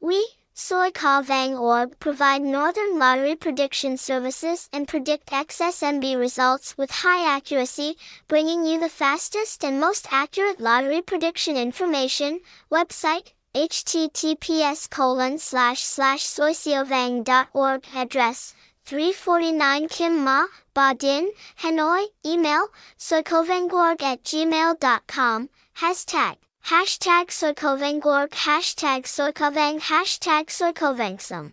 We, Soy Org provide Northern Lottery prediction services and predict XSMB results with high accuracy, bringing you the fastest and most accurate lottery prediction information. Website, https colon slash slash soicauvang.org address 349 Kim Ma, Ba Dinh, Hanoi, email, soicauvangorg at gmail.com, hashtag, hashtag soicauvangorg, hashtag soicauvang, hashtag soycovangsum.